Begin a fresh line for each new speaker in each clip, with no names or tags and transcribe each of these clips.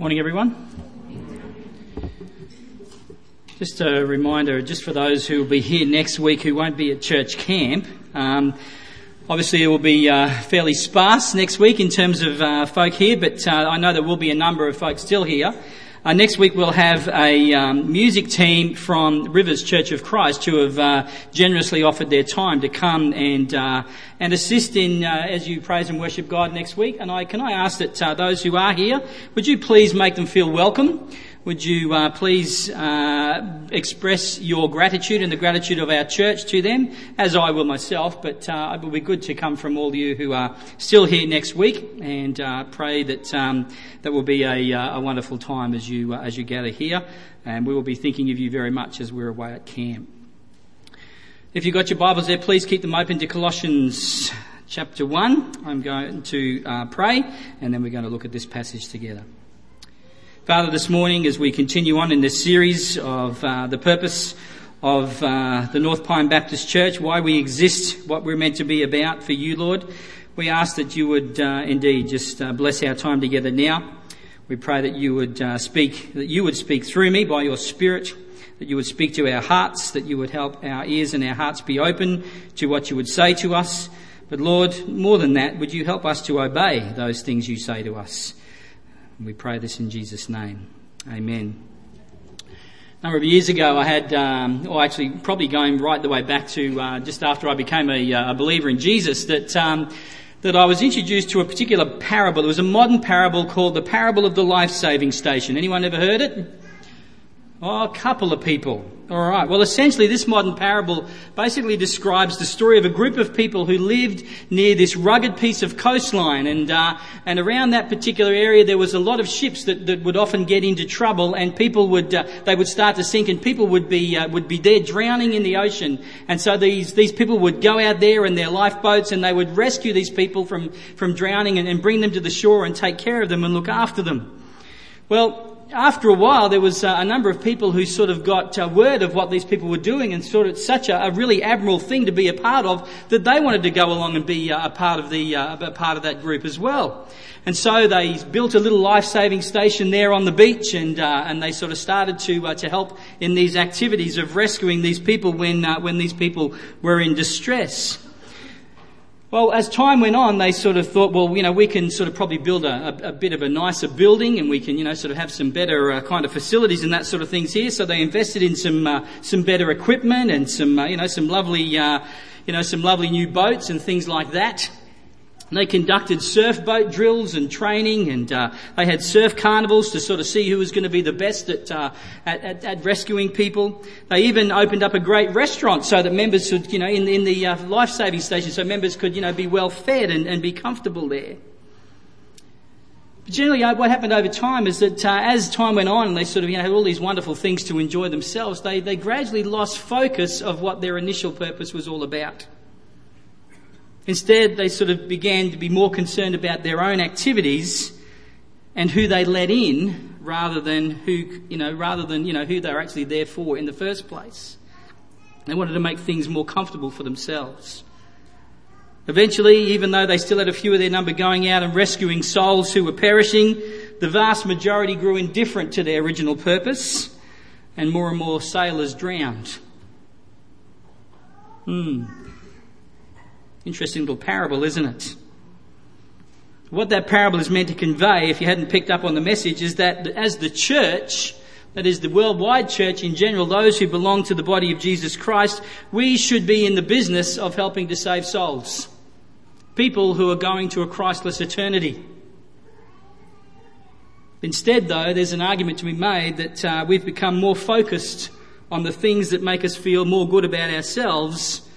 Morning, everyone. Just a reminder, just for those who will be here next week who won't be at church camp. Um, obviously, it will be uh, fairly sparse next week in terms of uh, folk here, but uh, I know there will be a number of folks still here. Uh, next week we'll have a um, music team from Rivers Church of Christ who have uh, generously offered their time to come and uh, and assist in uh, as you praise and worship God next week. And I can I ask that uh, those who are here, would you please make them feel welcome? Would you uh, please uh, express your gratitude and the gratitude of our church to them, as I will myself. But uh, it will be good to come from all of you who are still here next week, and uh, pray that um, that will be a, uh, a, wonderful time as you uh, as you gather here. And we will be thinking of you very much as we're away at camp. If you've got your Bibles there, please keep them open to Colossians chapter one. I'm going to pray, and then we're going to look at this passage together. Father, this morning as we continue on in this series of uh, the purpose of uh, the North Pine Baptist Church, why we exist, what we're meant to be about for you, Lord, we ask that you would uh, indeed just uh, bless our time together now. We pray that you would uh, speak, that you would speak through me by your Spirit, that you would speak to our hearts, that you would help our ears and our hearts be open to what you would say to us. But Lord, more than that, would you help us to obey those things you say to us? And we pray this in Jesus' name. Amen. A number of years ago, I had, um, or actually probably going right the way back to uh, just after I became a, uh, a believer in Jesus, that um, that I was introduced to a particular parable. It was a modern parable called the parable of the life-saving station. Anyone ever heard it? Oh, a couple of people. All right. Well, essentially, this modern parable basically describes the story of a group of people who lived near this rugged piece of coastline, and uh, and around that particular area there was a lot of ships that, that would often get into trouble, and people would uh, they would start to sink, and people would be uh, would be there drowning in the ocean, and so these these people would go out there in their lifeboats, and they would rescue these people from from drowning, and, and bring them to the shore and take care of them and look after them. Well, after a while, there was uh, a number of people who sort of got uh, word of what these people were doing and thought it such a, a, really admirable thing to be a part of that they wanted to go along and be uh, a part of the uh, a part of that group as well. And so they built a little life-saving station there on the beach, and uh, and they sort of started to uh, to help in these activities of rescuing these people when when these people were in distress. Well, as time went on, they sort of thought, well, you know, we can sort of probably build a, a, a bit of a nicer building and we can, you know, sort of have some better uh, kind of facilities and that sort of things here. So they invested in some, uh, some better equipment and some, uh, you know, some lovely, uh, you know, some lovely new boats and things like that. They conducted surf boat drills and training, and uh, they had surf carnivals to sort of see who was going to be the best at, uh, at, at, at, rescuing people. They even opened up a great restaurant so that members could, you know, in, in the uh, life-saving station, so members could, you know, be well fed and, and be comfortable there. But generally, uh, what happened over time is that uh, as time went on, and they sort of, you know, had all these wonderful things to enjoy themselves. They they gradually lost focus of what their initial purpose was all about. Instead, they sort of began to be more concerned about their own activities and who they let in rather than who, you know, rather than, you know, who they were actually there for in the first place. They wanted to make things more comfortable for themselves. Eventually, even though they still had a few of their number going out and rescuing souls who were perishing, the vast majority grew indifferent to their original purpose and more and more sailors drowned. Hmm. Interesting little parable, isn't it? What that parable is meant to convey, if you hadn't picked up on the message, is that as the church, that is the worldwide church in general, those who belong to the body of Jesus Christ, we should be in the business of helping to save souls. People who are going to a Christless eternity. Instead, though, there's an argument to be made that uh, we've become more focused on the things that make us feel more good about ourselves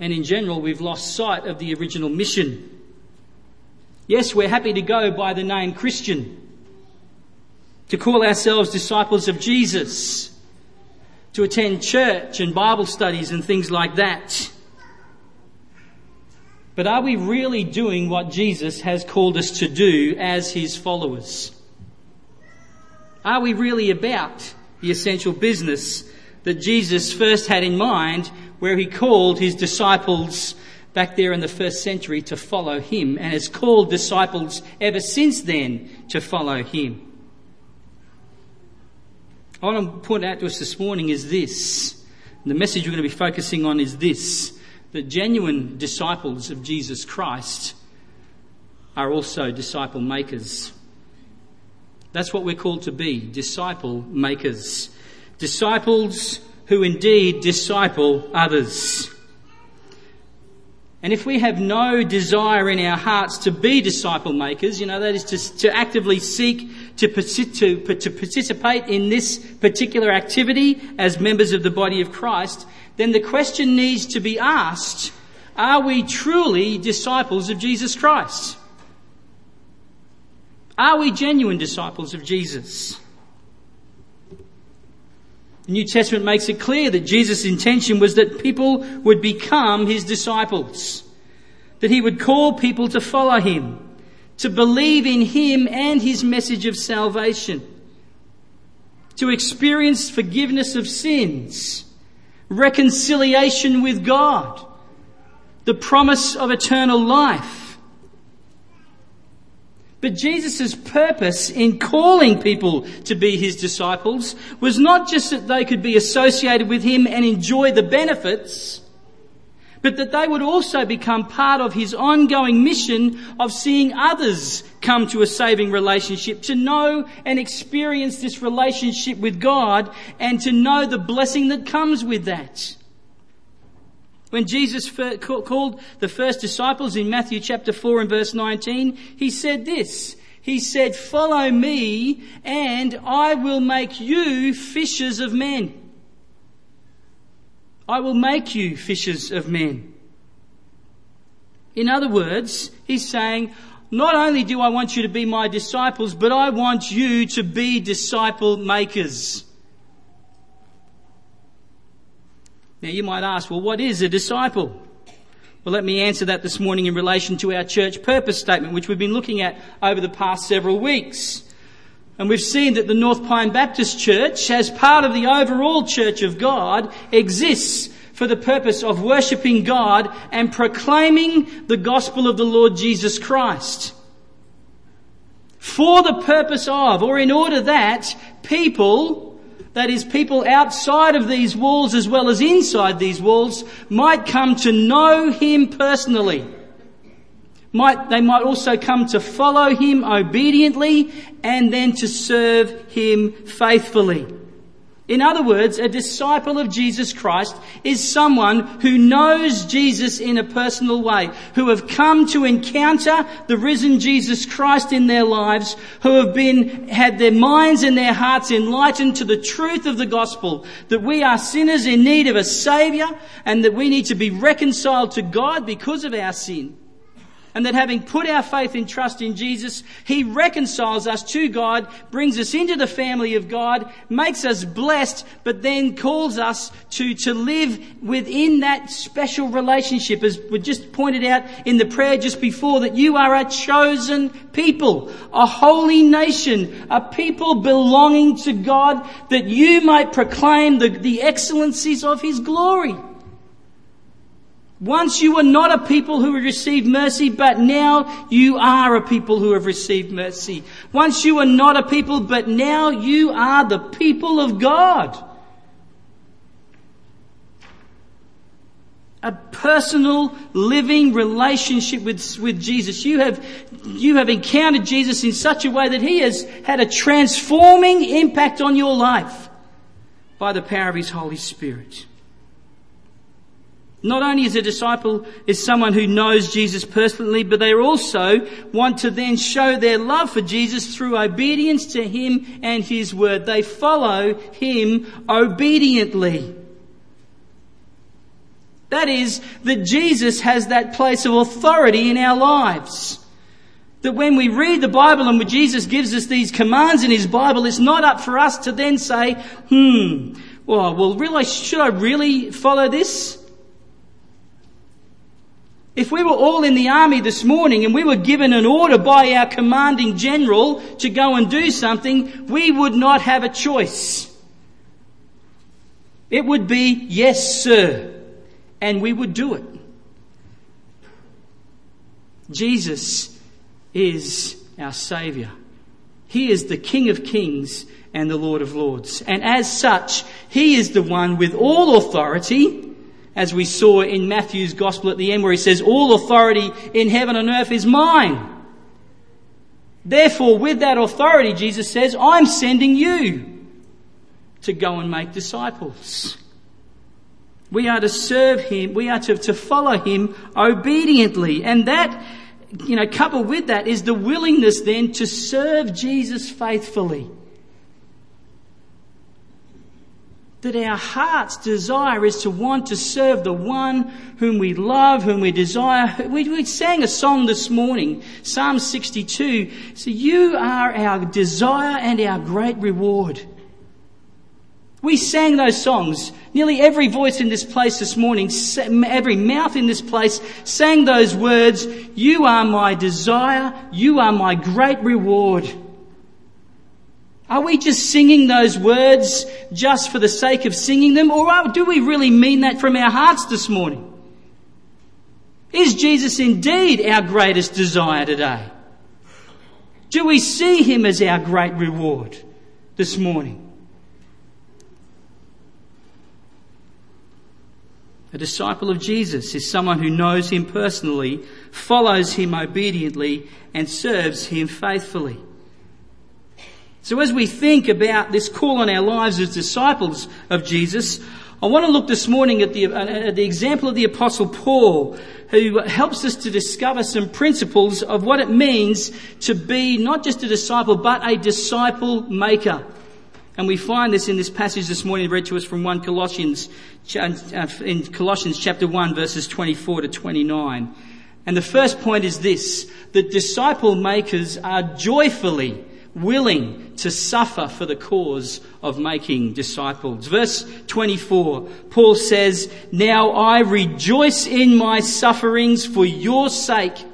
and in general, we've lost sight of the original mission. Yes, we're happy to go by the name Christian, to call ourselves disciples of Jesus, to attend church and Bible studies and things like that. But are we really doing what Jesus has called us to do as his followers? Are we really about the essential business that Jesus first had in mind where he called his disciples back there in the first century to follow him and has called disciples ever since then to follow him. I want to point out to us this morning is this. The message we're going to be focusing on is this that genuine disciples of Jesus Christ are also disciple makers. That's what we're called to be disciple makers. Disciples who indeed disciple others. And if we have no desire in our hearts to be disciple makers, you know, that is to, to actively seek to, to, to participate in this particular activity as members of the body of Christ, then the question needs to be asked, are we truly disciples of Jesus Christ? Are we genuine disciples of Jesus? The New Testament makes it clear that Jesus' intention was that people would become his disciples, that he would call people to follow him, to believe in him and his message of salvation, to experience forgiveness of sins, reconciliation with God, the promise of eternal life but Jesus' purpose in calling people to be his disciples was not just that they could be associated with him and enjoy the benefits, but that they would also become part of his ongoing mission of seeing others come to a saving relationship, to know and experience this relationship with God and to know the blessing that comes with that. When Jesus called the first disciples in Matthew chapter 4 and verse 19, he said this. He said, follow me and I will make you fishers of men. I will make you fishers of men. In other words, he's saying, not only do I want you to be my disciples, but I want you to be disciple makers. Now you might ask, well, what is a disciple? Well, let me answer that this morning in relation to our church purpose statement, which we've been looking at over the past several weeks. And we've seen that the North Pine Baptist Church, as part of the overall Church of God, exists for the purpose of worshipping God and proclaiming the gospel of the Lord Jesus Christ. For the purpose of, or in order that people that is, people outside of these walls as well as inside these walls might come to know Him personally. Might, they might also come to follow Him obediently and then to serve Him faithfully. In other words, a disciple of Jesus Christ is someone who knows Jesus in a personal way, who have come to encounter the risen Jesus Christ in their lives, who have been, had their minds and their hearts enlightened to the truth of the gospel, that we are sinners in need of a savior and that we need to be reconciled to God because of our sin and that having put our faith and trust in Jesus, He reconciles us to God, brings us into the family of God, makes us blessed, but then calls us to, to live within that special relationship, as we just pointed out in the prayer just before, that you are a chosen people, a holy nation, a people belonging to God, that you might proclaim the, the excellencies of His glory. Once you were not a people who received mercy, but now you are a people who have received mercy. Once you were not a people, but now you are the people of God. A personal living relationship with, with Jesus. You have, you have encountered Jesus in such a way that He has had a transforming impact on your life by the power of His Holy Spirit. Not only is a disciple is someone who knows Jesus personally, but they also want to then show their love for Jesus through obedience to Him and His word. They follow Him obediently. That is, that Jesus has that place of authority in our lives. That when we read the Bible and when Jesus gives us these commands in His Bible, it's not up for us to then say, hmm, well, well, really, should I really follow this? If we were all in the army this morning and we were given an order by our commanding general to go and do something, we would not have a choice. It would be, yes, sir. And we would do it. Jesus is our Saviour. He is the King of Kings and the Lord of Lords. And as such, He is the one with all authority, as we saw in Matthew's Gospel at the end where He says, all authority in heaven and earth is mine. Therefore, with that authority, Jesus says, I'm sending you to go and make disciples. We are to serve Him, we are to, to follow Him obediently. And that, you know, coupled with that is the willingness then to serve Jesus faithfully. That our heart's desire is to want to serve the one whom we love, whom we desire. We, we sang a song this morning, Psalm 62. So you are our desire and our great reward. We sang those songs. Nearly every voice in this place this morning, every mouth in this place sang those words, You are my desire, you are my great reward. Are we just singing those words just for the sake of singing them, or do we really mean that from our hearts this morning? Is Jesus indeed our greatest desire today? Do we see him as our great reward this morning? A disciple of Jesus is someone who knows him personally, follows him obediently, and serves him faithfully. So as we think about this call on our lives as disciples of Jesus, I want to look this morning at the, uh, at the example of the apostle Paul, who helps us to discover some principles of what it means to be not just a disciple, but a disciple maker. And we find this in this passage this morning read to us from 1 Colossians, uh, in Colossians chapter 1 verses 24 to 29. And the first point is this, that disciple makers are joyfully willing to suffer for the cause of making disciples. Verse 24, Paul says, Now I rejoice in my sufferings for your sake.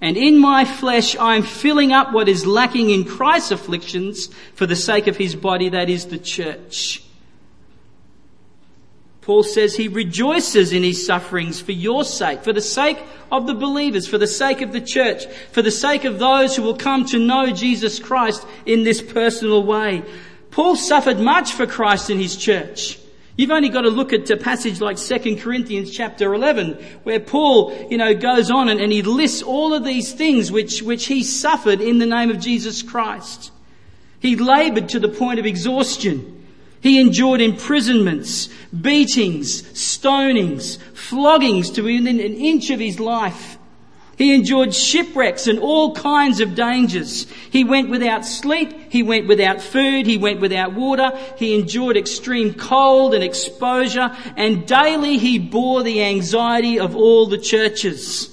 And in my flesh I am filling up what is lacking in Christ's afflictions for the sake of his body, that is the church. Paul says he rejoices in his sufferings for your sake, for the sake of the believers, for the sake of the church, for the sake of those who will come to know Jesus Christ in this personal way. Paul suffered much for Christ in his church. You've only got to look at a passage like 2 Corinthians chapter 11, where Paul, you know, goes on and, and he lists all of these things which, which he suffered in the name of Jesus Christ. He labored to the point of exhaustion. He endured imprisonments, beatings, stonings, floggings to within an inch of his life. He endured shipwrecks and all kinds of dangers. He went without sleep. He went without food. He went without water. He endured extreme cold and exposure and daily he bore the anxiety of all the churches.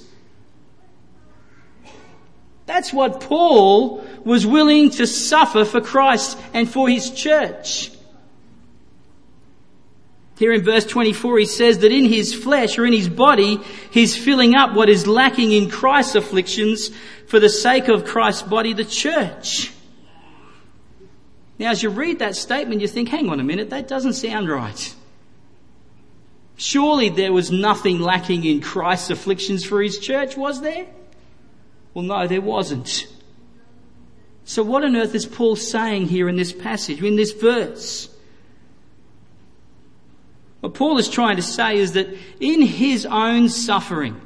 That's what Paul was willing to suffer for Christ and for his church. Here in verse 24 he says that in his flesh or in his body he's filling up what is lacking in Christ's afflictions for the sake of Christ's body, the church. Now as you read that statement you think, hang on a minute, that doesn't sound right. Surely there was nothing lacking in Christ's afflictions for his church, was there? Well no, there wasn't. So what on earth is Paul saying here in this passage, in this verse? What Paul is trying to say is that in his own suffering,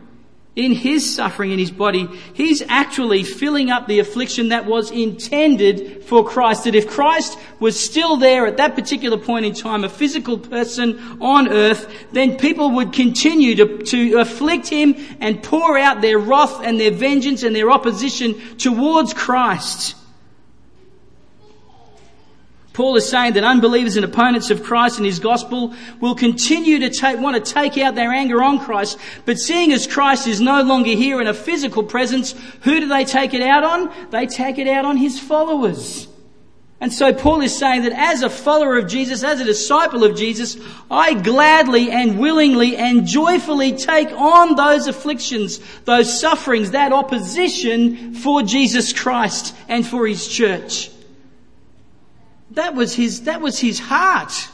in his suffering in his body, he's actually filling up the affliction that was intended for Christ. That if Christ was still there at that particular point in time, a physical person on earth, then people would continue to, to afflict him and pour out their wrath and their vengeance and their opposition towards Christ. Paul is saying that unbelievers and opponents of Christ and his gospel will continue to take, want to take out their anger on Christ, but seeing as Christ is no longer here in a physical presence, who do they take it out on? They take it out on his followers. And so Paul is saying that as a follower of Jesus, as a disciple of Jesus, I gladly and willingly and joyfully take on those afflictions, those sufferings, that opposition for Jesus Christ and for his church. That was his, that was his heart.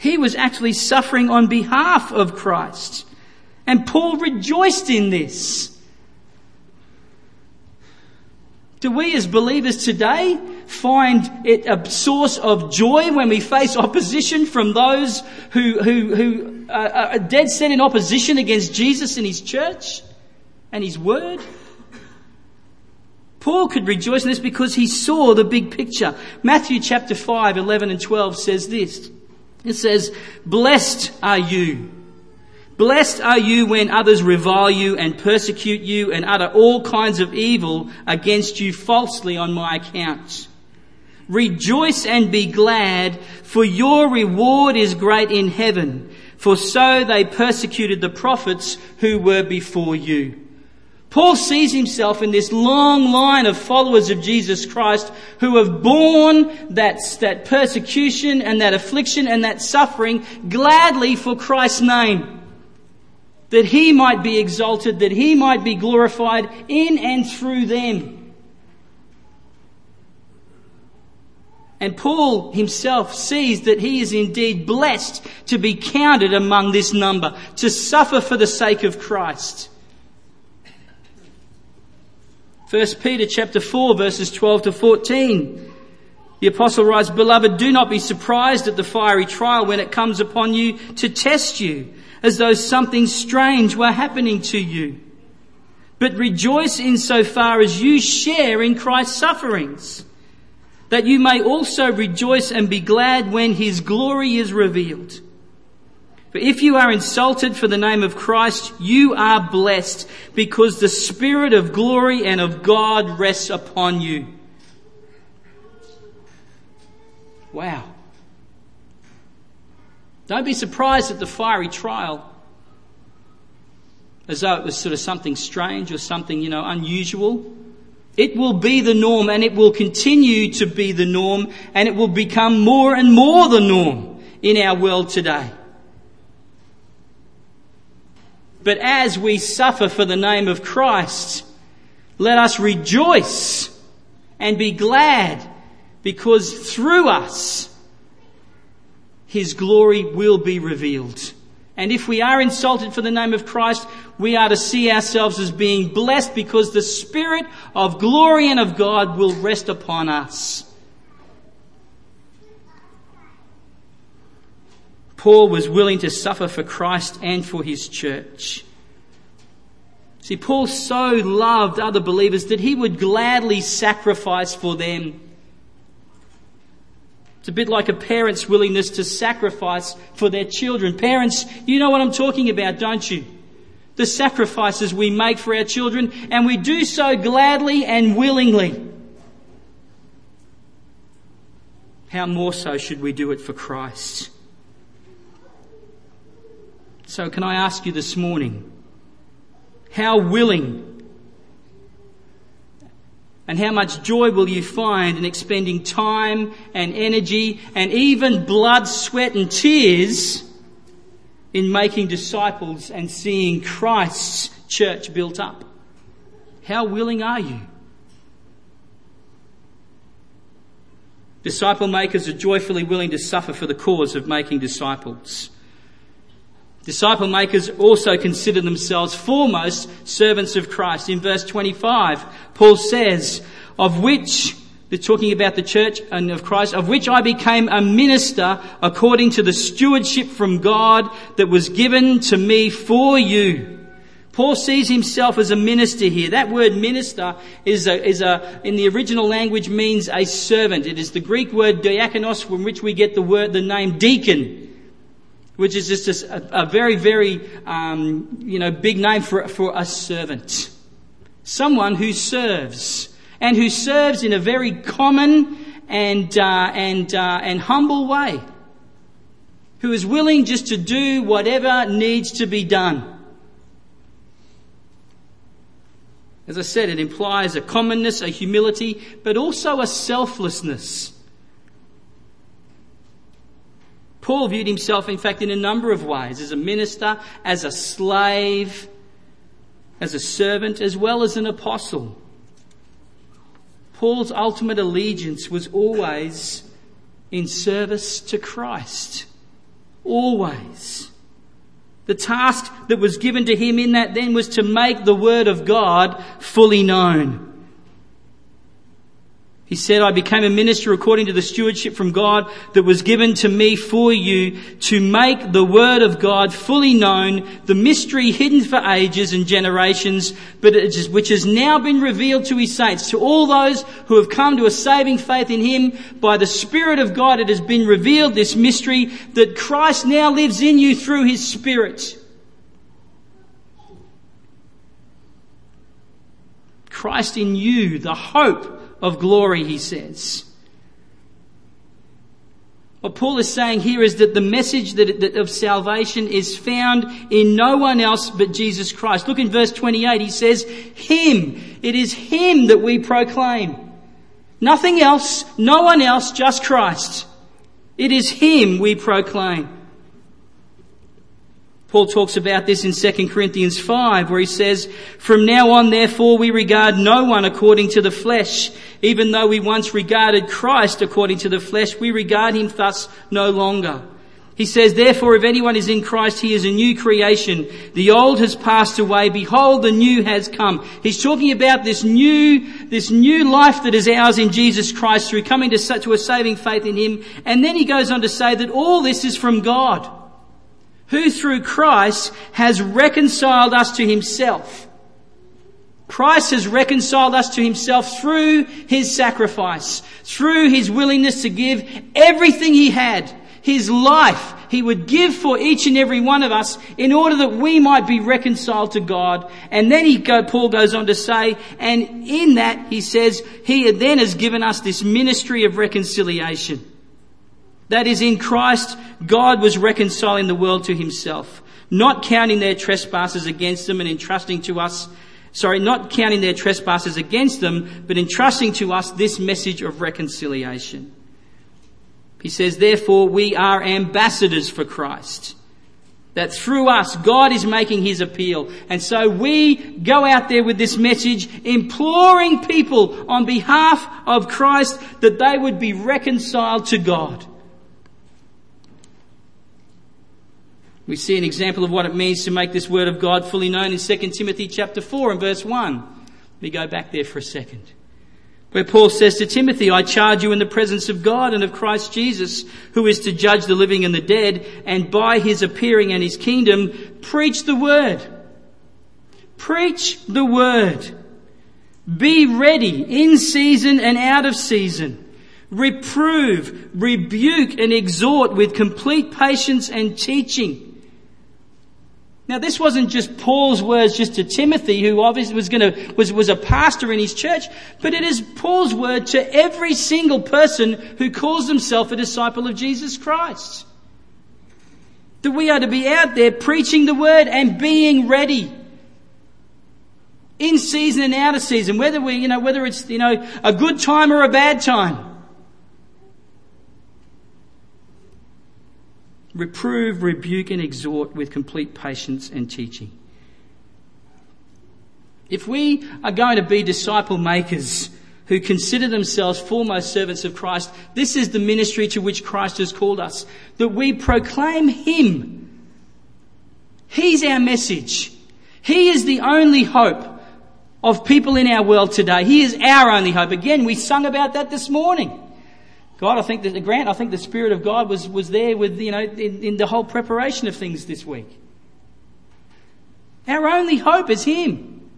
He was actually suffering on behalf of Christ. And Paul rejoiced in this. Do we as believers today find it a source of joy when we face opposition from those who, who, who are dead set in opposition against Jesus and His church and His word? Paul could rejoice in this because he saw the big picture. Matthew chapter 5, 11 and 12 says this. It says, Blessed are you Blessed are you when others revile you and persecute you and utter all kinds of evil against you falsely on my account. Rejoice and be glad, for your reward is great in heaven, for so they persecuted the prophets who were before you. Paul sees himself in this long line of followers of Jesus Christ who have borne that, that persecution and that affliction and that suffering gladly for Christ's name that he might be exalted, that he might be glorified in and through them. And Paul himself sees that he is indeed blessed to be counted among this number, to suffer for the sake of Christ. 1 Peter chapter 4 verses 12 to 14. The apostle writes, Beloved, do not be surprised at the fiery trial when it comes upon you to test you as though something strange were happening to you. But rejoice insofar as you share in Christ's sufferings, that you may also rejoice and be glad when his glory is revealed. For if you are insulted for the name of Christ, you are blessed because the Spirit of glory and of God rests upon you. Wow. Don't be surprised at the fiery trial as though it was sort of something strange or something, you know, unusual. It will be the norm and it will continue to be the norm and it will become more and more the norm in our world today. But as we suffer for the name of Christ, let us rejoice and be glad because through us, his glory will be revealed. And if we are insulted for the name of Christ, we are to see ourselves as being blessed because the Spirit of glory and of God will rest upon us. Paul was willing to suffer for Christ and for his church. See, Paul so loved other believers that he would gladly sacrifice for them. It's a bit like a parent's willingness to sacrifice for their children. Parents, you know what I'm talking about, don't you? The sacrifices we make for our children, and we do so gladly and willingly. How more so should we do it for Christ? So, can I ask you this morning, how willing and how much joy will you find in expending time and energy and even blood, sweat and tears in making disciples and seeing Christ's church built up? How willing are you? Disciple makers are joyfully willing to suffer for the cause of making disciples. Disciple makers also consider themselves foremost servants of Christ. In verse 25, Paul says, of which, they're talking about the church and of Christ, of which I became a minister according to the stewardship from God that was given to me for you. Paul sees himself as a minister here. That word minister is a, is a, in the original language means a servant. It is the Greek word diakonos from which we get the word, the name deacon which is just a, a very, very, um, you know, big name for, for a servant. Someone who serves and who serves in a very common and, uh, and, uh, and humble way. Who is willing just to do whatever needs to be done. As I said, it implies a commonness, a humility, but also a selflessness. Paul viewed himself, in fact, in a number of ways as a minister, as a slave, as a servant, as well as an apostle. Paul's ultimate allegiance was always in service to Christ. Always. The task that was given to him in that then was to make the Word of God fully known. He said, I became a minister according to the stewardship from God that was given to me for you to make the word of God fully known, the mystery hidden for ages and generations, but which has now been revealed to his saints, to all those who have come to a saving faith in him. By the Spirit of God, it has been revealed this mystery that Christ now lives in you through his Spirit. Christ in you, the hope of glory, he says. What Paul is saying here is that the message that, that, of salvation is found in no one else but Jesus Christ. Look in verse 28, he says, Him. It is Him that we proclaim. Nothing else, no one else, just Christ. It is Him we proclaim. Paul talks about this in 2 Corinthians 5 where he says, From now on therefore we regard no one according to the flesh. Even though we once regarded Christ according to the flesh, we regard him thus no longer. He says, therefore if anyone is in Christ, he is a new creation. The old has passed away. Behold, the new has come. He's talking about this new, this new life that is ours in Jesus Christ through coming to, to a saving faith in him. And then he goes on to say that all this is from God who through Christ has reconciled us to himself. Christ has reconciled us to himself through his sacrifice, through his willingness to give everything he had, his life, he would give for each and every one of us in order that we might be reconciled to God. And then he go, Paul goes on to say, and in that he says, he then has given us this ministry of reconciliation. That is, in Christ, God was reconciling the world to himself, not counting their trespasses against them and entrusting to us, sorry, not counting their trespasses against them, but entrusting to us this message of reconciliation. He says, therefore, we are ambassadors for Christ. That through us, God is making His appeal. And so we go out there with this message, imploring people on behalf of Christ that they would be reconciled to God. We see an example of what it means to make this word of God fully known in 2 Timothy chapter 4 and verse 1. Let me go back there for a second. Where Paul says to Timothy, I charge you in the presence of God and of Christ Jesus, who is to judge the living and the dead, and by his appearing and his kingdom, preach the word. Preach the word. Be ready in season and out of season. Reprove, rebuke and exhort with complete patience and teaching. Now, this wasn't just Paul's words just to Timothy, who obviously was going to, was, was a pastor in his church, but it is Paul's word to every single person who calls himself a disciple of Jesus Christ. That we are to be out there preaching the word and being ready. In season and out of season, whether we, you know, whether it's, you know, a good time or a bad time. Reprove, rebuke, and exhort with complete patience and teaching. If we are going to be disciple makers who consider themselves foremost servants of Christ, this is the ministry to which Christ has called us. That we proclaim Him. He's our message. He is the only hope of people in our world today. He is our only hope. Again, we sung about that this morning. God, I think that the grant, I think the Spirit of God was, was there with, you know, in, in the whole preparation of things this week. Our only hope is Him.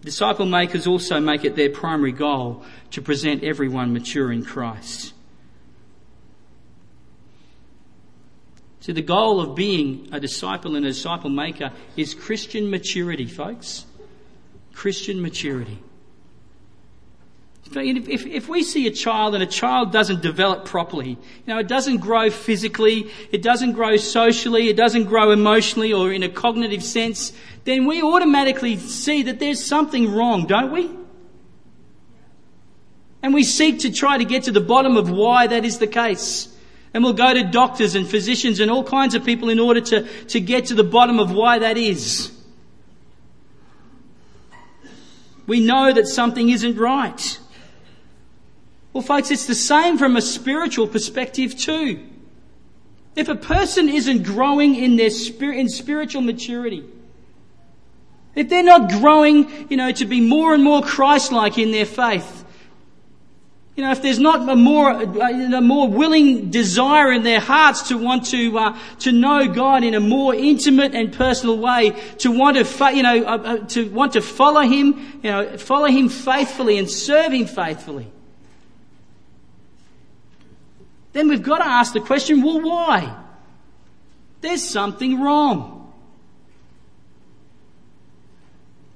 Disciple makers also make it their primary goal to present everyone mature in Christ. See, the goal of being a disciple and a disciple maker is Christian maturity, folks. Christian maturity. If, if we see a child and a child doesn't develop properly, you know, it doesn't grow physically, it doesn't grow socially, it doesn't grow emotionally or in a cognitive sense, then we automatically see that there's something wrong, don't we? And we seek to try to get to the bottom of why that is the case. And we'll go to doctors and physicians and all kinds of people in order to, to get to the bottom of why that is. We know that something isn't right. Well, folks, it's the same from a spiritual perspective too. If a person isn't growing in their spirit, in spiritual maturity, if they're not growing, you know, to be more and more Christ-like in their faith, you know, if there's not a more, a more willing desire in their hearts to want to, uh, to know God in a more intimate and personal way, to want to, you know, uh, uh, to want to follow Him, you know, follow Him faithfully and serve Him faithfully, then we've got to ask the question, well, why? There's something wrong.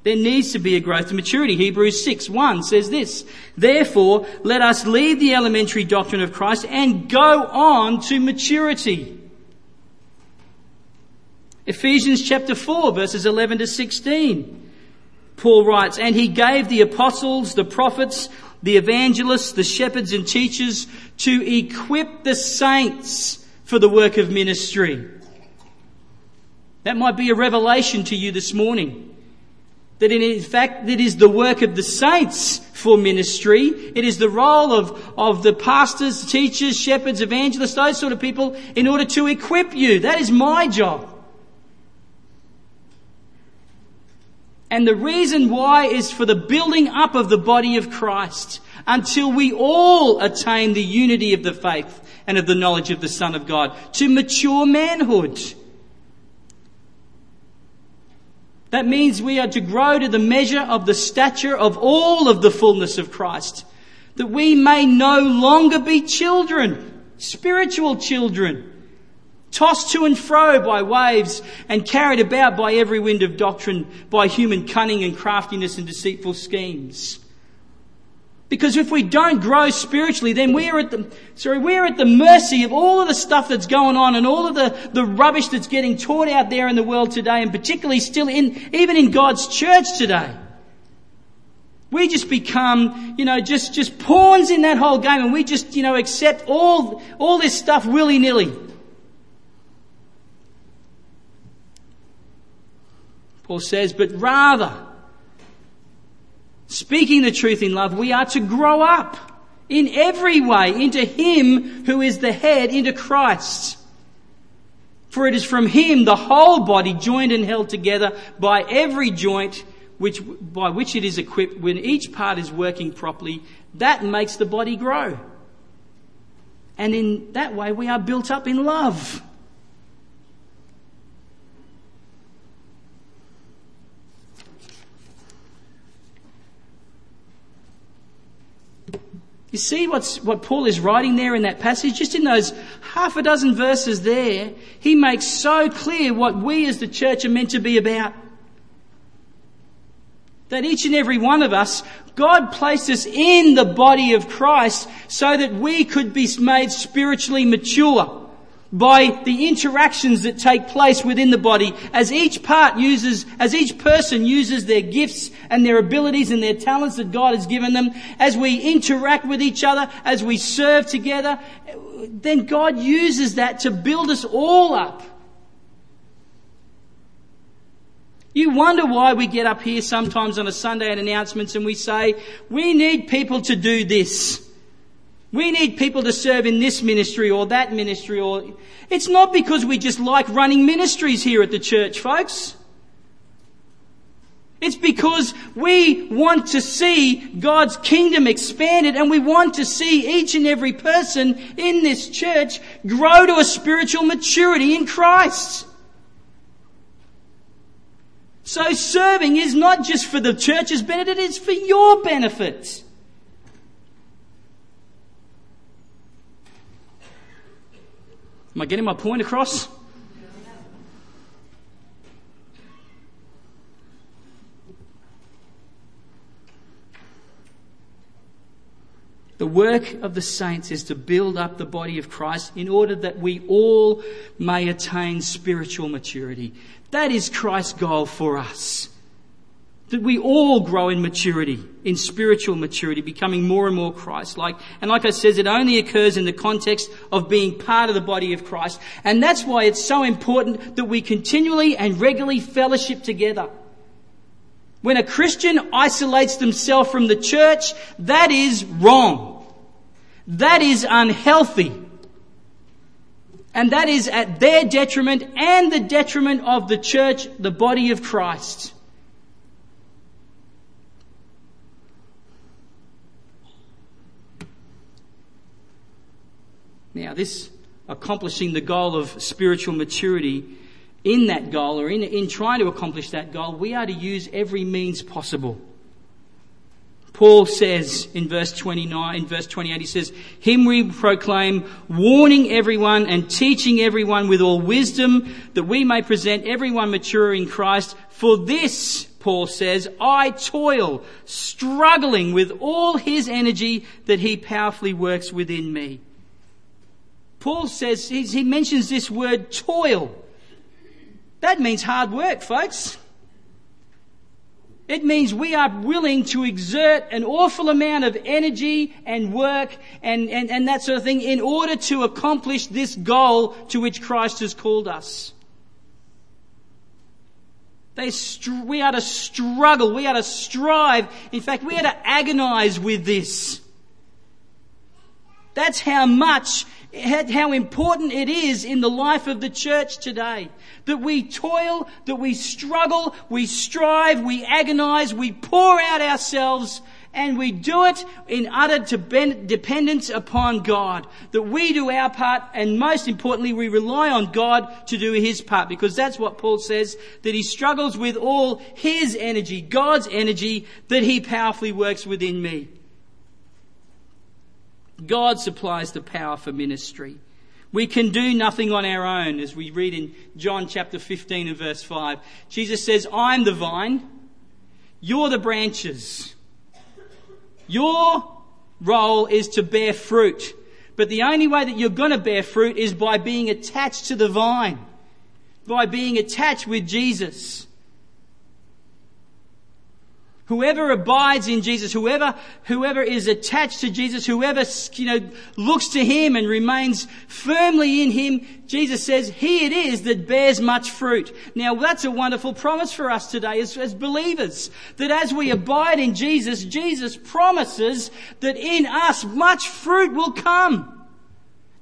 There needs to be a growth to maturity. Hebrews 6 1 says this, Therefore, let us leave the elementary doctrine of Christ and go on to maturity. Ephesians chapter 4 verses 11 to 16. Paul writes, And he gave the apostles, the prophets, the evangelists, the shepherds and teachers to equip the saints for the work of ministry. That might be a revelation to you this morning that in fact it is the work of the saints for ministry. It is the role of, of the pastors, teachers, shepherds, evangelists, those sort of people in order to equip you. That is my job. And the reason why is for the building up of the body of Christ until we all attain the unity of the faith and of the knowledge of the Son of God to mature manhood. That means we are to grow to the measure of the stature of all of the fullness of Christ. That we may no longer be children, spiritual children, tossed to and fro by waves and carried about by every wind of doctrine, by human cunning and craftiness and deceitful schemes. Because if we don't grow spiritually, then we're at the, sorry, we're at the mercy of all of the stuff that's going on and all of the, the rubbish that's getting taught out there in the world today and particularly still in, even in God's church today. We just become, you know, just, just pawns in that whole game and we just, you know, accept all, all this stuff willy-nilly. Paul says, but rather, speaking the truth in love, we are to grow up in every way into Him who is the head, into Christ. For it is from Him the whole body joined and held together by every joint which, by which it is equipped when each part is working properly, that makes the body grow. And in that way we are built up in love. You see what's, what Paul is writing there in that passage? Just in those half a dozen verses there, he makes so clear what we as the church are meant to be about. That each and every one of us, God placed us in the body of Christ so that we could be made spiritually mature by the interactions that take place within the body as each part uses, as each person uses their gifts and their abilities and their talents that God has given them, as we interact with each other, as we serve together, then God uses that to build us all up. You wonder why we get up here sometimes on a Sunday at announcements and we say, we need people to do this. We need people to serve in this ministry or that ministry or, it's not because we just like running ministries here at the church, folks. It's because we want to see God's kingdom expanded and we want to see each and every person in this church grow to a spiritual maturity in Christ. So serving is not just for the church's benefit, it's for your benefit. Am I getting my point across? The work of the saints is to build up the body of Christ in order that we all may attain spiritual maturity. That is Christ's goal for us that we all grow in maturity, in spiritual maturity, becoming more and more Christ-like. And like I says, it only occurs in the context of being part of the body of Christ. And that's why it's so important that we continually and regularly fellowship together. When a Christian isolates themselves from the church, that is wrong. That is unhealthy. And that is at their detriment and the detriment of the church, the body of Christ. Now, this accomplishing the goal of spiritual maturity, in that goal or in, in trying to accomplish that goal, we are to use every means possible. Paul says in verse 29, in verse 28, he says, Him we proclaim, warning everyone and teaching everyone with all wisdom, that we may present everyone mature in Christ. For this, Paul says, I toil, struggling with all his energy that he powerfully works within me. Paul says, he mentions this word toil. That means hard work, folks. It means we are willing to exert an awful amount of energy and work and, and, and that sort of thing in order to accomplish this goal to which Christ has called us. They, we are to struggle. We are to strive. In fact, we are to agonize with this. That's how much, how important it is in the life of the church today. That we toil, that we struggle, we strive, we agonize, we pour out ourselves, and we do it in utter dependence upon God. That we do our part, and most importantly, we rely on God to do His part, because that's what Paul says, that he struggles with all His energy, God's energy, that He powerfully works within me. God supplies the power for ministry. We can do nothing on our own, as we read in John chapter 15 and verse 5. Jesus says, I'm the vine, you're the branches. Your role is to bear fruit. But the only way that you're going to bear fruit is by being attached to the vine, by being attached with Jesus. Whoever abides in Jesus, whoever, whoever is attached to Jesus, whoever, you know, looks to Him and remains firmly in Him, Jesus says, He it is that bears much fruit. Now that's a wonderful promise for us today as, as believers. That as we abide in Jesus, Jesus promises that in us much fruit will come.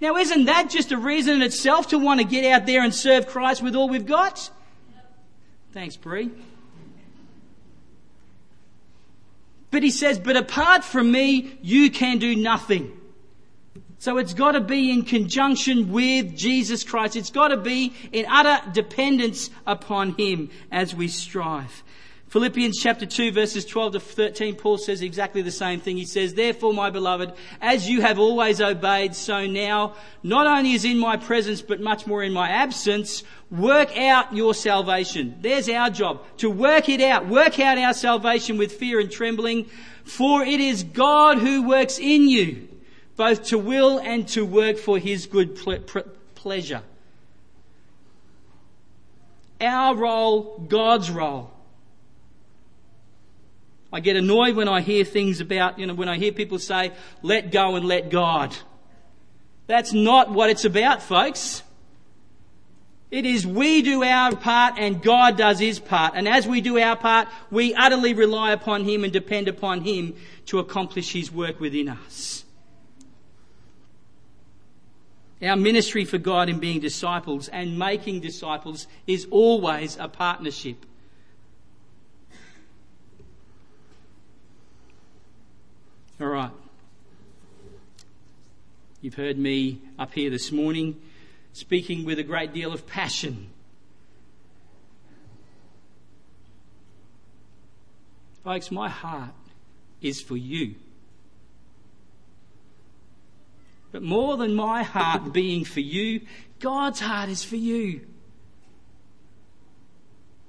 Now isn't that just a reason in itself to want to get out there and serve Christ with all we've got? Thanks, Bree. But he says, but apart from me, you can do nothing. So it's got to be in conjunction with Jesus Christ. It's got to be in utter dependence upon Him as we strive. Philippians chapter 2 verses 12 to 13, Paul says exactly the same thing. He says, Therefore, my beloved, as you have always obeyed, so now, not only is in my presence, but much more in my absence, work out your salvation. There's our job, to work it out. Work out our salvation with fear and trembling, for it is God who works in you, both to will and to work for his good ple- pleasure. Our role, God's role. I get annoyed when I hear things about, you know, when I hear people say, let go and let God. That's not what it's about, folks. It is we do our part and God does his part. And as we do our part, we utterly rely upon him and depend upon him to accomplish his work within us. Our ministry for God in being disciples and making disciples is always a partnership. All right. You've heard me up here this morning speaking with a great deal of passion. Folks, my heart is for you. But more than my heart being for you, God's heart is for you.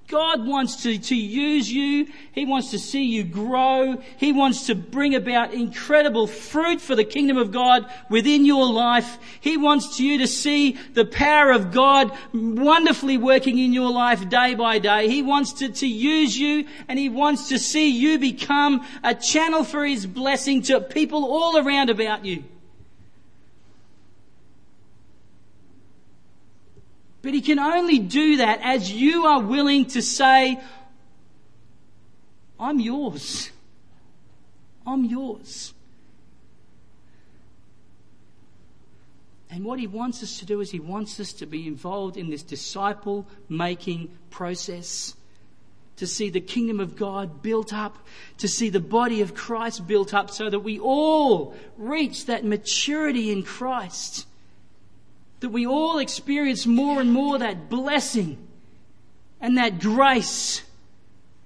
God wants to, to use you. He wants to see you grow. He wants to bring about incredible fruit for the kingdom of God within your life. He wants you to see the power of God wonderfully working in your life day by day. He wants to, to use you and he wants to see you become a channel for his blessing to people all around about you. But he can only do that as you are willing to say, I'm yours. I'm yours. And what he wants us to do is he wants us to be involved in this disciple making process. To see the kingdom of God built up, to see the body of Christ built up so that we all reach that maturity in Christ that we all experience more and more that blessing and that grace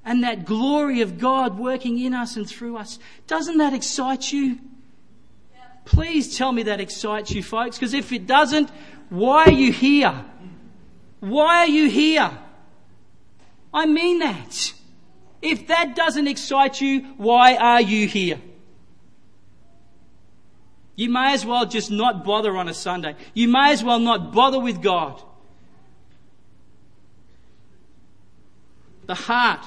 and that glory of God working in us and through us. Doesn't that excite you? Please tell me that excites you, folks, because if it doesn't, why are you here? Why are you here? I mean that. If that doesn't excite you, why are you here? You may as well just not bother on a Sunday. You may as well not bother with God. The heart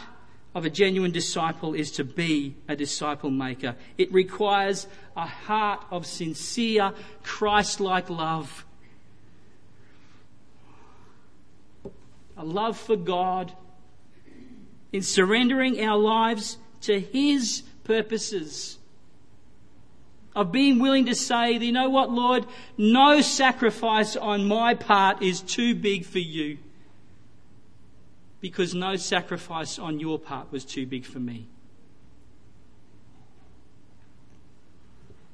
of a genuine disciple is to be a disciple maker. It requires a heart of sincere, Christ like love. A love for God in surrendering our lives to His purposes of being willing to say, you know what, Lord, no sacrifice on my part is too big for you. Because no sacrifice on your part was too big for me.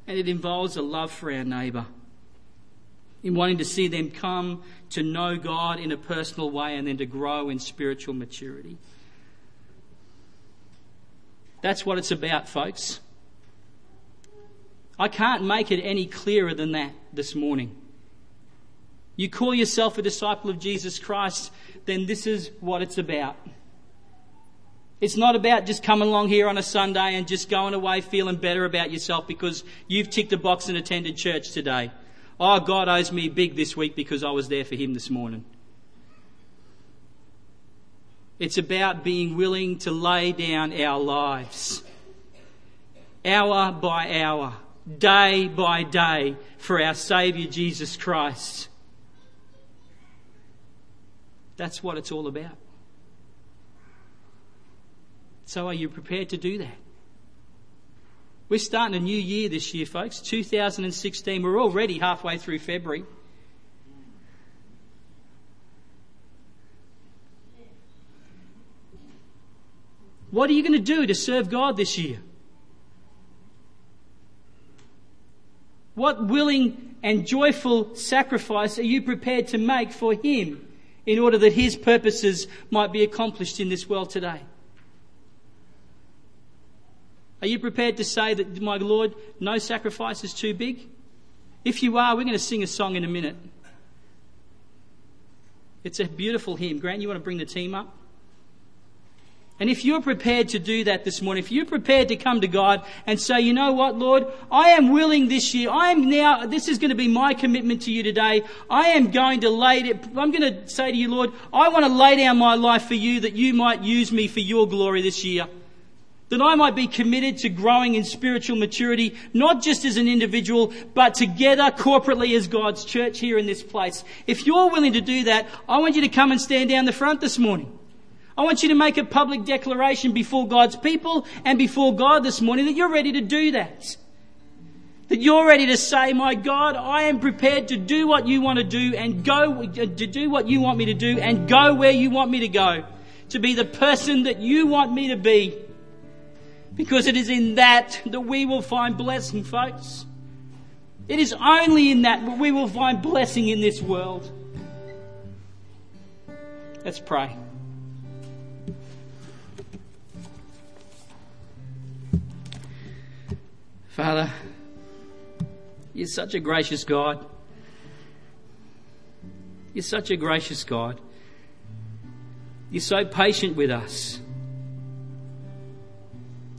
And it involves a love for our neighbour. In wanting to see them come to know God in a personal way and then to grow in spiritual maturity. That's what it's about, folks. I can't make it any clearer than that this morning. You call yourself a disciple of Jesus Christ, then this is what it's about. It's not about just coming along here on a Sunday and just going away feeling better about yourself because you've ticked a box and attended church today. Oh, God owes me big this week because I was there for Him this morning. It's about being willing to lay down our lives, hour by hour, day by day for our Saviour Jesus Christ. That's what it's all about. So, are you prepared to do that? We're starting a new year this year, folks. 2016. We're already halfway through February. What are you going to do to serve God this year? What willing and joyful sacrifice are you prepared to make for Him in order that His purposes might be accomplished in this world today? Are you prepared to say that, my Lord, no sacrifice is too big? If you are, we're going to sing a song in a minute. It's a beautiful hymn. Grant, you want to bring the team up? And if you're prepared to do that this morning, if you're prepared to come to God and say, you know what, Lord, I am willing this year, I am now, this is going to be my commitment to you today. I am going to lay it, I'm going to say to you, Lord, I want to lay down my life for you that you might use me for your glory this year. That I might be committed to growing in spiritual maturity, not just as an individual, but together corporately as God's church here in this place. If you're willing to do that, I want you to come and stand down the front this morning. I want you to make a public declaration before God's people and before God this morning that you're ready to do that. That you're ready to say, my God, I am prepared to do what you want to do and go, uh, to do what you want me to do and go where you want me to go. To be the person that you want me to be. Because it is in that that we will find blessing, folks. It is only in that that we will find blessing in this world. Let's pray. Father, you're such a gracious God. You're such a gracious God. You're so patient with us.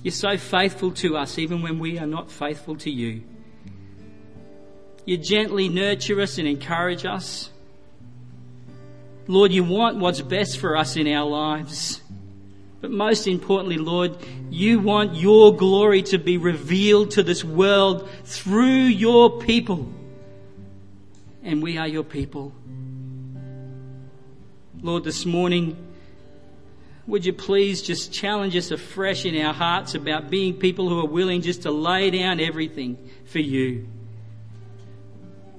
You're so faithful to us even when we are not faithful to you. You gently nurture us and encourage us. Lord, you want what's best for us in our lives. But most importantly, Lord, you want your glory to be revealed to this world through your people. And we are your people. Lord, this morning, would you please just challenge us afresh in our hearts about being people who are willing just to lay down everything for you?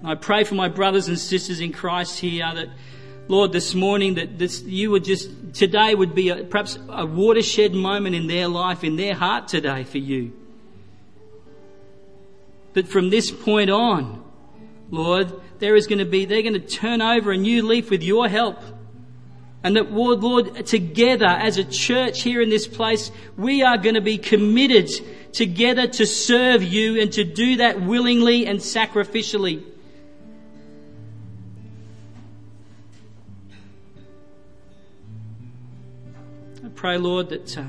I pray for my brothers and sisters in Christ here that Lord, this morning that this, you would just, today would be a, perhaps a watershed moment in their life, in their heart today for you. That from this point on, Lord, there is going to be, they're going to turn over a new leaf with your help. And that, Lord, Lord, together as a church here in this place, we are going to be committed together to serve you and to do that willingly and sacrificially. Pray, Lord, that, uh,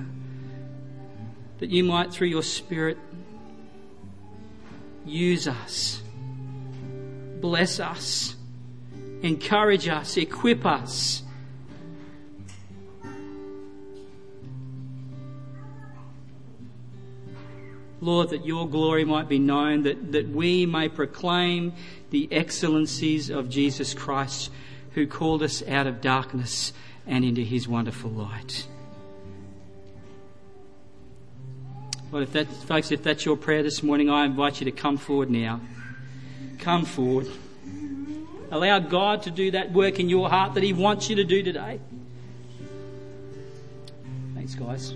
that you might, through your Spirit, use us, bless us, encourage us, equip us Lord, that your glory might be known, that, that we may proclaim the excellencies of Jesus Christ, who called us out of darkness and into his wonderful light. Lord, if that, folks, if that's your prayer this morning, I invite you to come forward now. Come forward. Allow God to do that work in your heart that He wants you to do today. Thanks, guys.